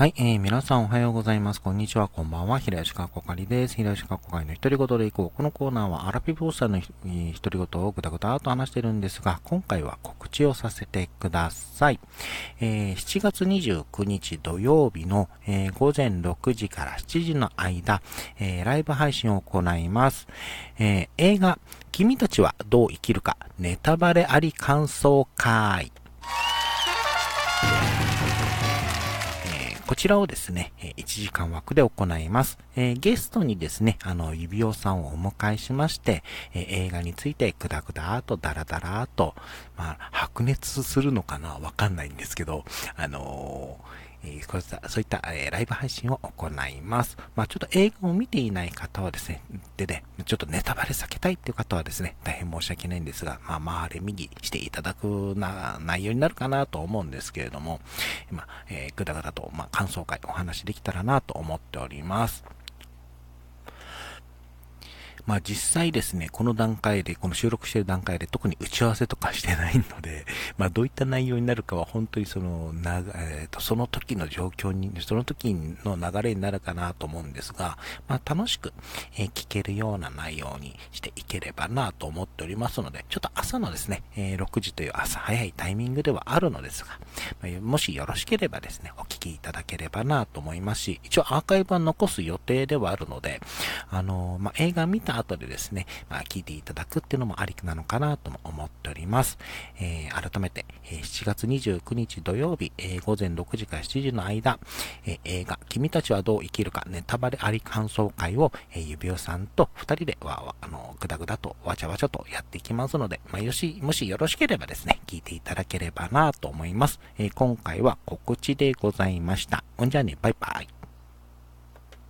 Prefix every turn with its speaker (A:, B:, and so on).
A: はい、えー、皆さんおはようございます。こんにちは、こんばんは。平吉川こかりです。平吉川こかりの独り言でいこう。このコーナーはアラピボーさんの独り言をぐだぐだと話してるんですが、今回は告知をさせてください。えー、7月29日土曜日の、えー、午前6時から7時の間、えー、ライブ配信を行います。えー、映画、君たちはどう生きるか、ネタバレあり感想会。こちらをですね、1時間枠で行います。えー、ゲストにですね、あの、指輪さんをお迎えしまして、えー、映画についてぐだぐだーとダラダラーと、まあ、白熱するのかなわかんないんですけど、あのーえこういった、そういった、えライブ配信を行います。まあ、ちょっと映画を見ていない方はですね、でね、ちょっとネタバレ避けたいっていう方はですね、大変申し訳ないんですが、まあ、周り右していただくな、内容になるかなと思うんですけれども、まあ、えー、ぐだぐだと、まあ、感想会お話できたらなと思っております。まあ実際ですね、この段階で、この収録している段階で特に打ち合わせとかしてないので、まあどういった内容になるかは本当にその、なえーと、その時の状況に、その時の流れになるかなと思うんですが、まあ楽しく、えー、聞けるような内容にしていければなと思っておりますので、ちょっと朝のですね、えー、6時という朝早いタイミングではあるのですが、まあ、もしよろしければですね、お聞きいただければなと思いますし、一応アーカイブは残す予定ではあるので、あの、まあ映画見た後でですね、まあ、聞いていただくっていうのもありなのかなとも思っております。えー、改めて、えー、7月29日土曜日、えー、午前6時から7時の間、えー、映画、君たちはどう生きるかネタバレあり感想会を、えー、指輪さんと2人でわわ、あの、ぐだぐだとわちゃわちゃとやっていきますので、まあ、よし、もしよろしければですね、聞いていただければなと思います。えー、今回は告知でございました。ほんじゃあね、バイバイ。